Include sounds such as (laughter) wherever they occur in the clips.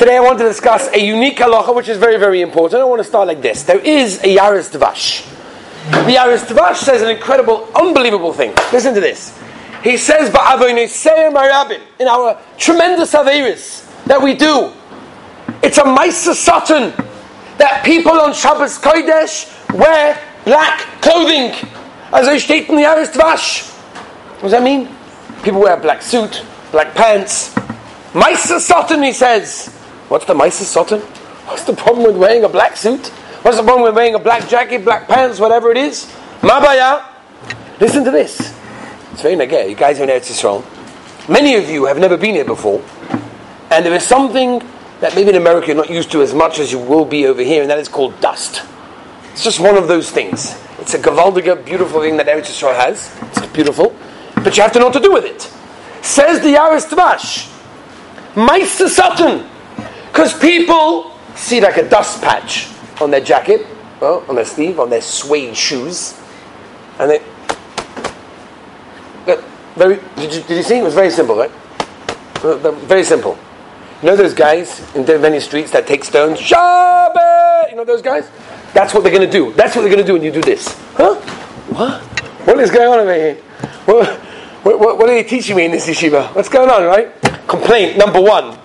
Today I want to discuss a unique halacha which is very, very important. I want to start like this. There is a Yaris Dvash. The Yaris Dvash says an incredible, unbelievable thing. Listen to this. He says, in our tremendous Averis that we do, it's a Maisa Satan that people on Shabbos Kodesh wear black clothing. As I state in the Yaris Dvash. What does that mean? People wear a black suit, black pants. Maisa Satan, he says. What's the Maisa Satan? What's the problem with wearing a black suit? What's the problem with wearing a black jacket, black pants, whatever it is? Mabaya. Listen to this. It's very nagay. You guys are in Eretz Yisrael. Many of you have never been here before. And there is something that maybe in America you're not used to as much as you will be over here, and that is called dust. It's just one of those things. It's a gavaldiga, beautiful thing that Eretz Yisrael has. It's beautiful. But you have to know what to do with it. Says the Yaris Dvash. Maisa Satan. Because people see like a dust patch on their jacket, well, on their sleeve, on their suede shoes. And they. Very, did, you, did you see? It was very simple, right? Very simple. You know those guys in many streets that take stones? Shabbat! You know those guys? That's what they're going to do. That's what they're going to do when you do this. Huh? What? What is going on over here? What, what, what, are they teaching me in this yeshiva? What's going on, right? Complaint number one.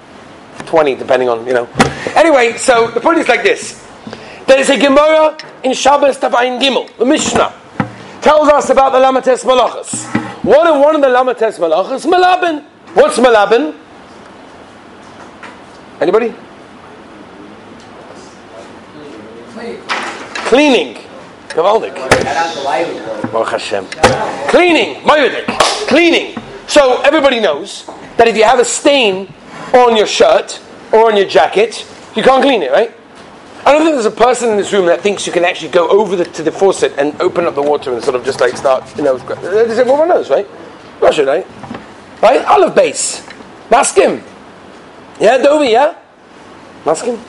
20, depending on, you know. Anyway, so the point is like this. There is a Gemara in Shabbos Tabayin Gimel, the Mishnah, tells us about the Lamates Malachas. What are one of the Lamates Malachas? Malabin. What's Malabin? Anybody? Cleaning. Gewaldig. Baruch Hashem. Cleaning. Moedik. Cleaning. So everybody knows that if you have a stain on your shirt or on your jacket, you can't clean it, right? I don't think there's a person in this room that thinks you can actually go over the, to the faucet and open up the water and sort of just like start, you know, does everyone knows, right? Russia, right? Right? Olive base. Ask him. Yeah, Dovi, yeah? Ask him.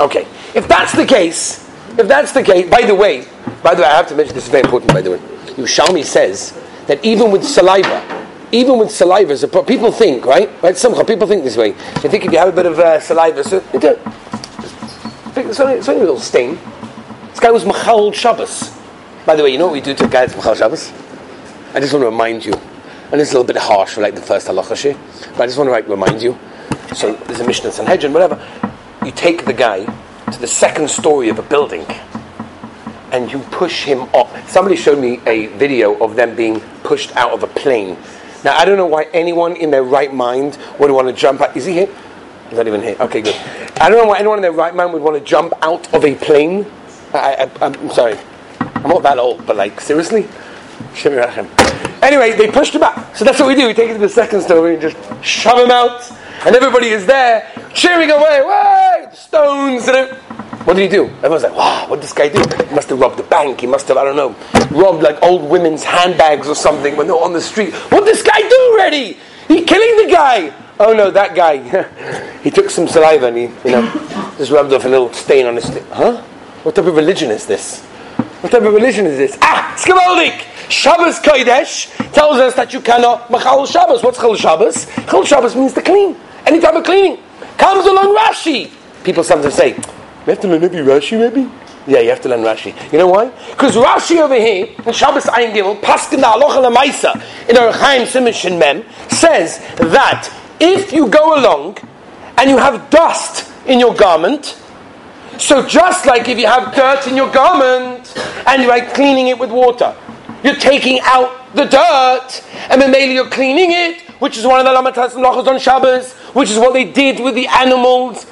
Okay. If that's the case, if that's the case, by the way, by the way, I have to mention this is very important, by the way. Yerushalmi says that even with saliva, even with saliva, so people think, right? Right? Somehow people think this way. They think if you have a bit of uh, saliva, so you don't. It's only, it's only a little stain. This guy was Machal Shabbos. By the way, you know what we do to a guy Machal Shabbos? I just want to remind you, and it's a little bit harsh for like the first halacha but I just want to like, remind you. So there's a Mishnah Sanhedrin, whatever. You take the guy to the second story of a building and you push him up. Somebody showed me a video of them being pushed out of a plane now, I don't know why anyone in their right mind would want to jump out. Is he here? He's not even here. Okay, good. I don't know why anyone in their right mind would want to jump out of a plane. I, am sorry. I'm not that old, but like, seriously? Anyway, they pushed him out. So that's what we do. We take it to the second story and just shove him out. And everybody is there cheering away, way, stones. And what did he do? Everyone's like, wow, what did this guy do? He must have robbed a bank. He must have, I don't know, robbed like old women's handbags or something when they're on the street. What did this guy do already? He killing the guy. Oh no, that guy. (laughs) he took some saliva and he, you know, (laughs) just rubbed off a little stain on his. St- huh? What type of religion is this? What type of religion is this? Ah, Skavaldik! Shabbos Kodesh tells us that you cannot machal Shabbos. What's chal Shabbos? Chal Shabbos means to clean. Any type of cleaning. Comes along Rashi. People sometimes say, we have to learn maybe Rashi, maybe? Yeah, you have to learn Rashi. You know why? Because Rashi over here, in Shabbos Ayin Gimel, Paskin Alocha Lemaisa, in Orach Chaim Simishin Mem, says that if you go along and you have dust in your garment, so just like if you have dirt in your garment and you're like cleaning it with water, you're taking out the dirt and then maybe you're cleaning it, which is one of the Lamatas and on Shabbos, which is what they did with the animals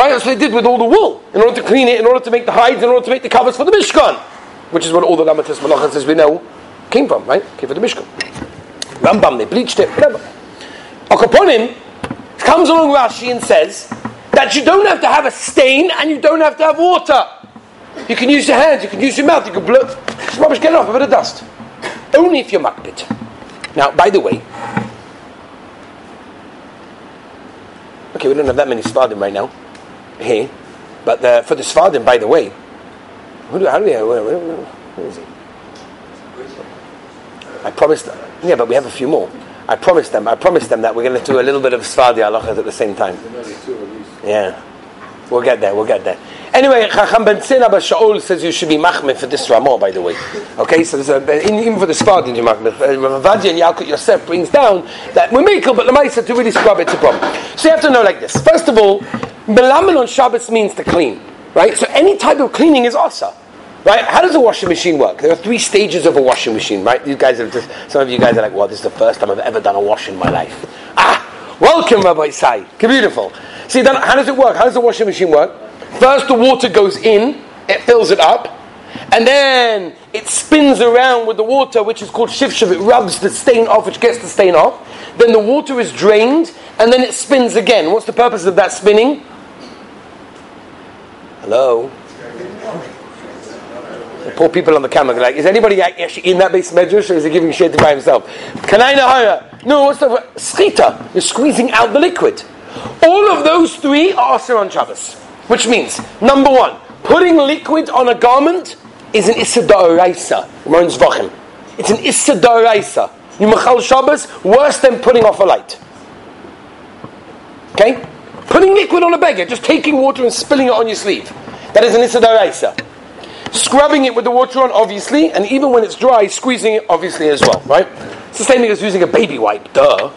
Right? That's what they did with all the wool, in order to clean it, in order to make the hides, in order to make the covers for the Mishkan, which is what all the Lamatis Malachas, as we know, came from, right? Came from the Mishkan. Rambam, they bleached it, whatever. Akaponim comes along Rashi and says that you don't have to have a stain and you don't have to have water. You can use your hands, you can use your mouth, you can blow, just rubbish, get off a bit of dust. Only if you're makpid. Now, by the way, okay, we don't have that many Sfardim right now here. But the, for the Sfardim, by the way, who do, how do we, uh, where, where, where is he? I promised, yeah, but we have a few more. I promised them. I promised them that we're going to do a little bit of Sfadi halachas at the same time. Yeah, we'll get there. We'll get there. Anyway, Chacham Ben Tzina Shaul says you should be machmir for this Ramah, by the way. Okay, so a, even for the Sfadi you machmir. Uh, Ravadia and Yalkut Yosef brings down that we're makel, but the Lamaisa to really scrub it's a problem. So you have to know like this. First of all, melamin on Shabbos means to clean, right? So any type of cleaning is asa. Right? How does a washing machine work? There are three stages of a washing machine, right? You guys are just, some of you guys are like, well, this is the first time I've ever done a wash in my life. Ah, welcome, Rabbi Sai. Beautiful. See, then how does it work? How does the washing machine work? First, the water goes in, it fills it up, and then it spins around with the water, which is called shivshav. It rubs the stain off, which gets the stain off. Then the water is drained, and then it spins again. What's the purpose of that spinning? Hello? The poor people on the camera like, is anybody actually in that beis medrash or is he giving shit to by himself? Can I know? No, what's the skita? You're squeezing out the liquid. All of those three are Asr on Shabbos. Which means, number one, putting liquid on a garment is an Issa Da'oraisa. It's an Issa Da'oraisa. You Machal Shabbos, worse than putting off a light. Okay? Putting liquid on a beged, just taking water and spilling it on your sleeve. That is an Issa Da'oraisa scrubbing it with the water on, obviously, and even when it's dry, squeezing it, obviously, as well, right? It's the same thing as using a baby wipe, duh.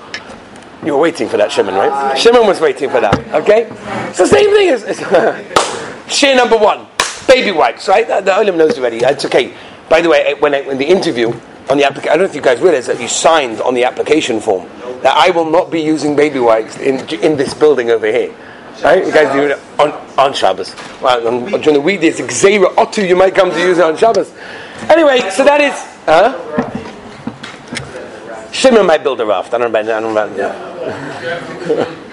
You were waiting for that, Shimon, right? Shimon was waiting for that, okay? It's the same thing as. (laughs) Share number one, baby wipes, right? The, the Olim knows already. It's okay. By the way, when I, in the interview, on the application, I don't know if you guys realize that you signed on the application form that I will not be using baby wipes in, in this building over here. Right? You guys do it on, on Shabbos. Well, on, during the weekdays, Xera Otu, you might come to use it on Shabbos. Anyway, so that is. Huh? Shimon might build a raft. I don't know about, I don't know about (laughs)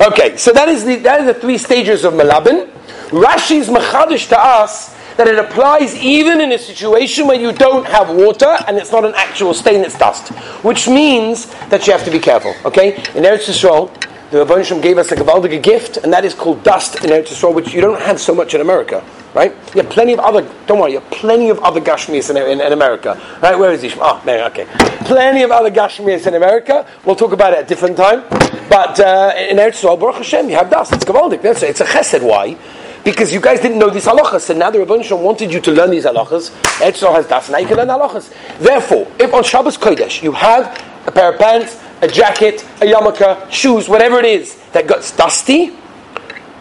Okay, so that is the that is the three stages of Malabin. Rashi's Machadish to us that it applies even in a situation where you don't have water and it's not an actual stain, it's dust. Which means that you have to be careful. Okay? In Eretz Yisrael, the Rabbanishim gave us a Gavaldige gift, and that is called dust in Eretz Yisrael, which you don't have so much in America, right? You have plenty of other, don't worry, you have plenty of other Gashmias in, in, in, America, right? Where is he? Oh, there, okay. Plenty of other Gashmias in America. We'll talk about it at a different time. But uh, in Eretz Yisrael, Baruch Hashem, you have dust. It's Gavaldik. It's a chesed. Why? Because you guys didn't know these halachas, and now the Rabbanishim wanted you to learn these halachas. Yisrael has dust, now you can learn halachas. Therefore, if on Shabbos Kodesh you have a pair of pants, a jacket, a yarmulke, shoes, whatever it is that gets dusty,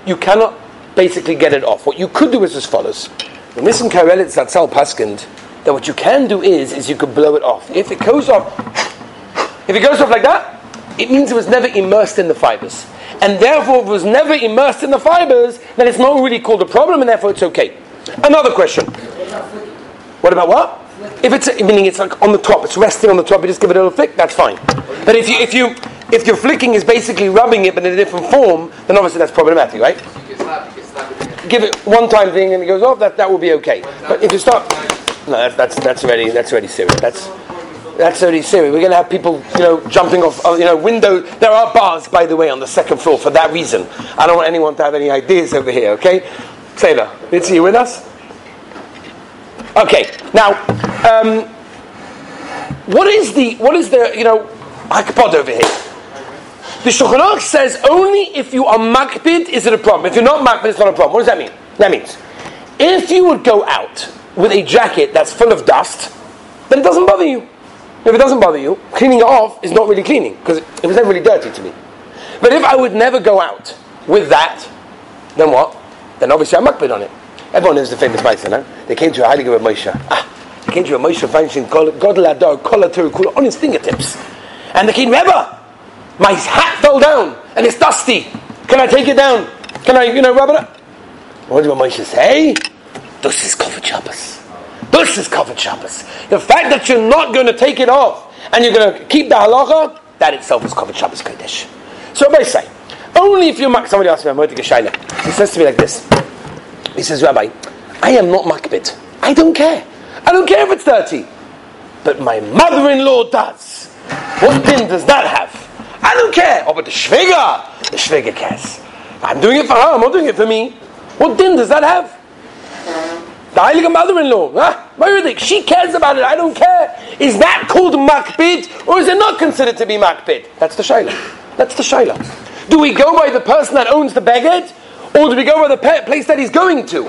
you cannot basically get it off. What you could do is as follows. The Nissim Karelitz Zatzal Paskind, that what you can do is, is you could blow it off. If it goes off, if it goes off like that, it means it was never immersed in the fibers. And therefore, was never immersed in the fibers, then it's not really called a problem, and therefore it's okay. Another question. What about what? If it's meaning it's like on the top, it's resting on the top, you just give it a little flick, that's fine. But if you if you if your flicking is basically rubbing it but in a different form, then obviously that's problematic, right? Give it one time thing and it goes off, that that will be okay. But if you start No, that's that's that's already that's already serious. That's that's already serious. We're going to have people, you know, jumping off, uh, you know, window. There are bars, by the way, on the second floor for that reason. I don't want anyone to have any ideas over here. Okay, Taylor, it's you with us. Okay, now, um, what is the what is the you know hakpod over here? The Shulchan says only if you are makpid is it a problem. If you're not makpid, it's not a problem. What does that mean? That means if you would go out with a jacket that's full of dust, then it doesn't bother you. If it doesn't bother you, cleaning it off is not really cleaning because it was never really dirty to me. But if I would never go out with that, then what? Then obviously I'm makpid on it. Everyone knows the famous Meister, no? They came to a Heilige of Moshe. Ah, they came to a Moshe Feinstein, God Ladar, Kolatur, Kula, on his fingertips. And the king, Rebbe, my hat fell down and it's dusty. Can I take it down? Can I, you know, rub it up? What did Moshe say? This is covered Shabbos. This is covered Shabbos. The fact that you're not going to take it off and you're going to keep the halacha, that itself is covered Shabbos Kodesh. So I say? Only if you're somebody asked me, I'm going to He says to me like this. He says, Rabbi, I am not makpid. I don't care. I don't care if it's dirty. But my mother-in-law does. What din does that have? I don't care. Oh, but the shviga, the shviga cares. I'm doing it for her. I'm not doing it for me. What din does that have? The Mother-in-law, huh? she cares about it, I don't care. Is that called makpid, or is it not considered to be makpid? That's the shayla. That's the shayla. Do we go by the person that owns the beged, or do we go by the place that he's going to?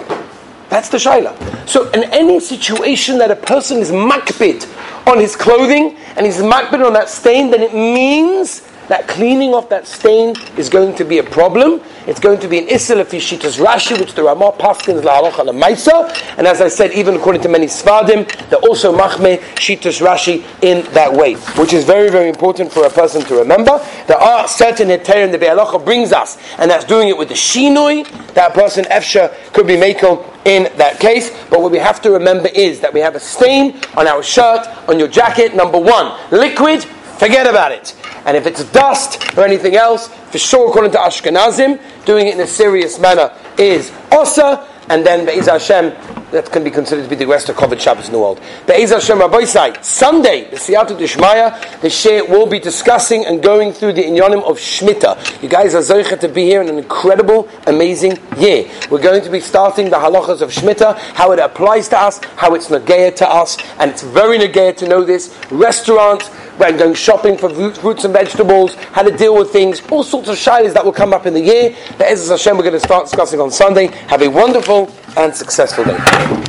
That's the shayla. So in any situation that a person is makpid on his clothing, and he's makpid on that stain, then it means that cleaning off that stain is going to be a problem. It's going to be an issel Rashi, which the Ramah Paskins la halacha Maisa. And as I said, even according to many Sfardim, they're also machme Shitas Rashi in that way, which is very, very important for a person to remember. There are certain heterim the Be'alacha brings us, and that's doing it with the shinoi. That person, Efsha, could be makel in that case. But what we have to remember is that we have a stain on our shirt, on your jacket, number one. Liquid, forget about it. And if it's dust or anything else, for sure, according to Ashkenazim, doing it in a serious manner is osa, and then Be'ez Hashem, that can be considered to be the rest of Kovid Shabbos in the world. Be'ez Hashem Rabbi Sai, Sunday, the Siyata Dishmaya, the Shea will be discussing and going through the inyanim of Shemitah. You guys are zoichet to be here in an incredible, amazing year. We're going to be starting the halachas of Shemitah, how it applies to us, how it's nageya to us, and it's very nageya to know this. Restaurants, when going shopping for fruits and vegetables, how to deal with things, all sorts of shilas that will come up in the year. The Ezra Hashem we're going to start discussing on Sunday. Have a wonderful and successful day.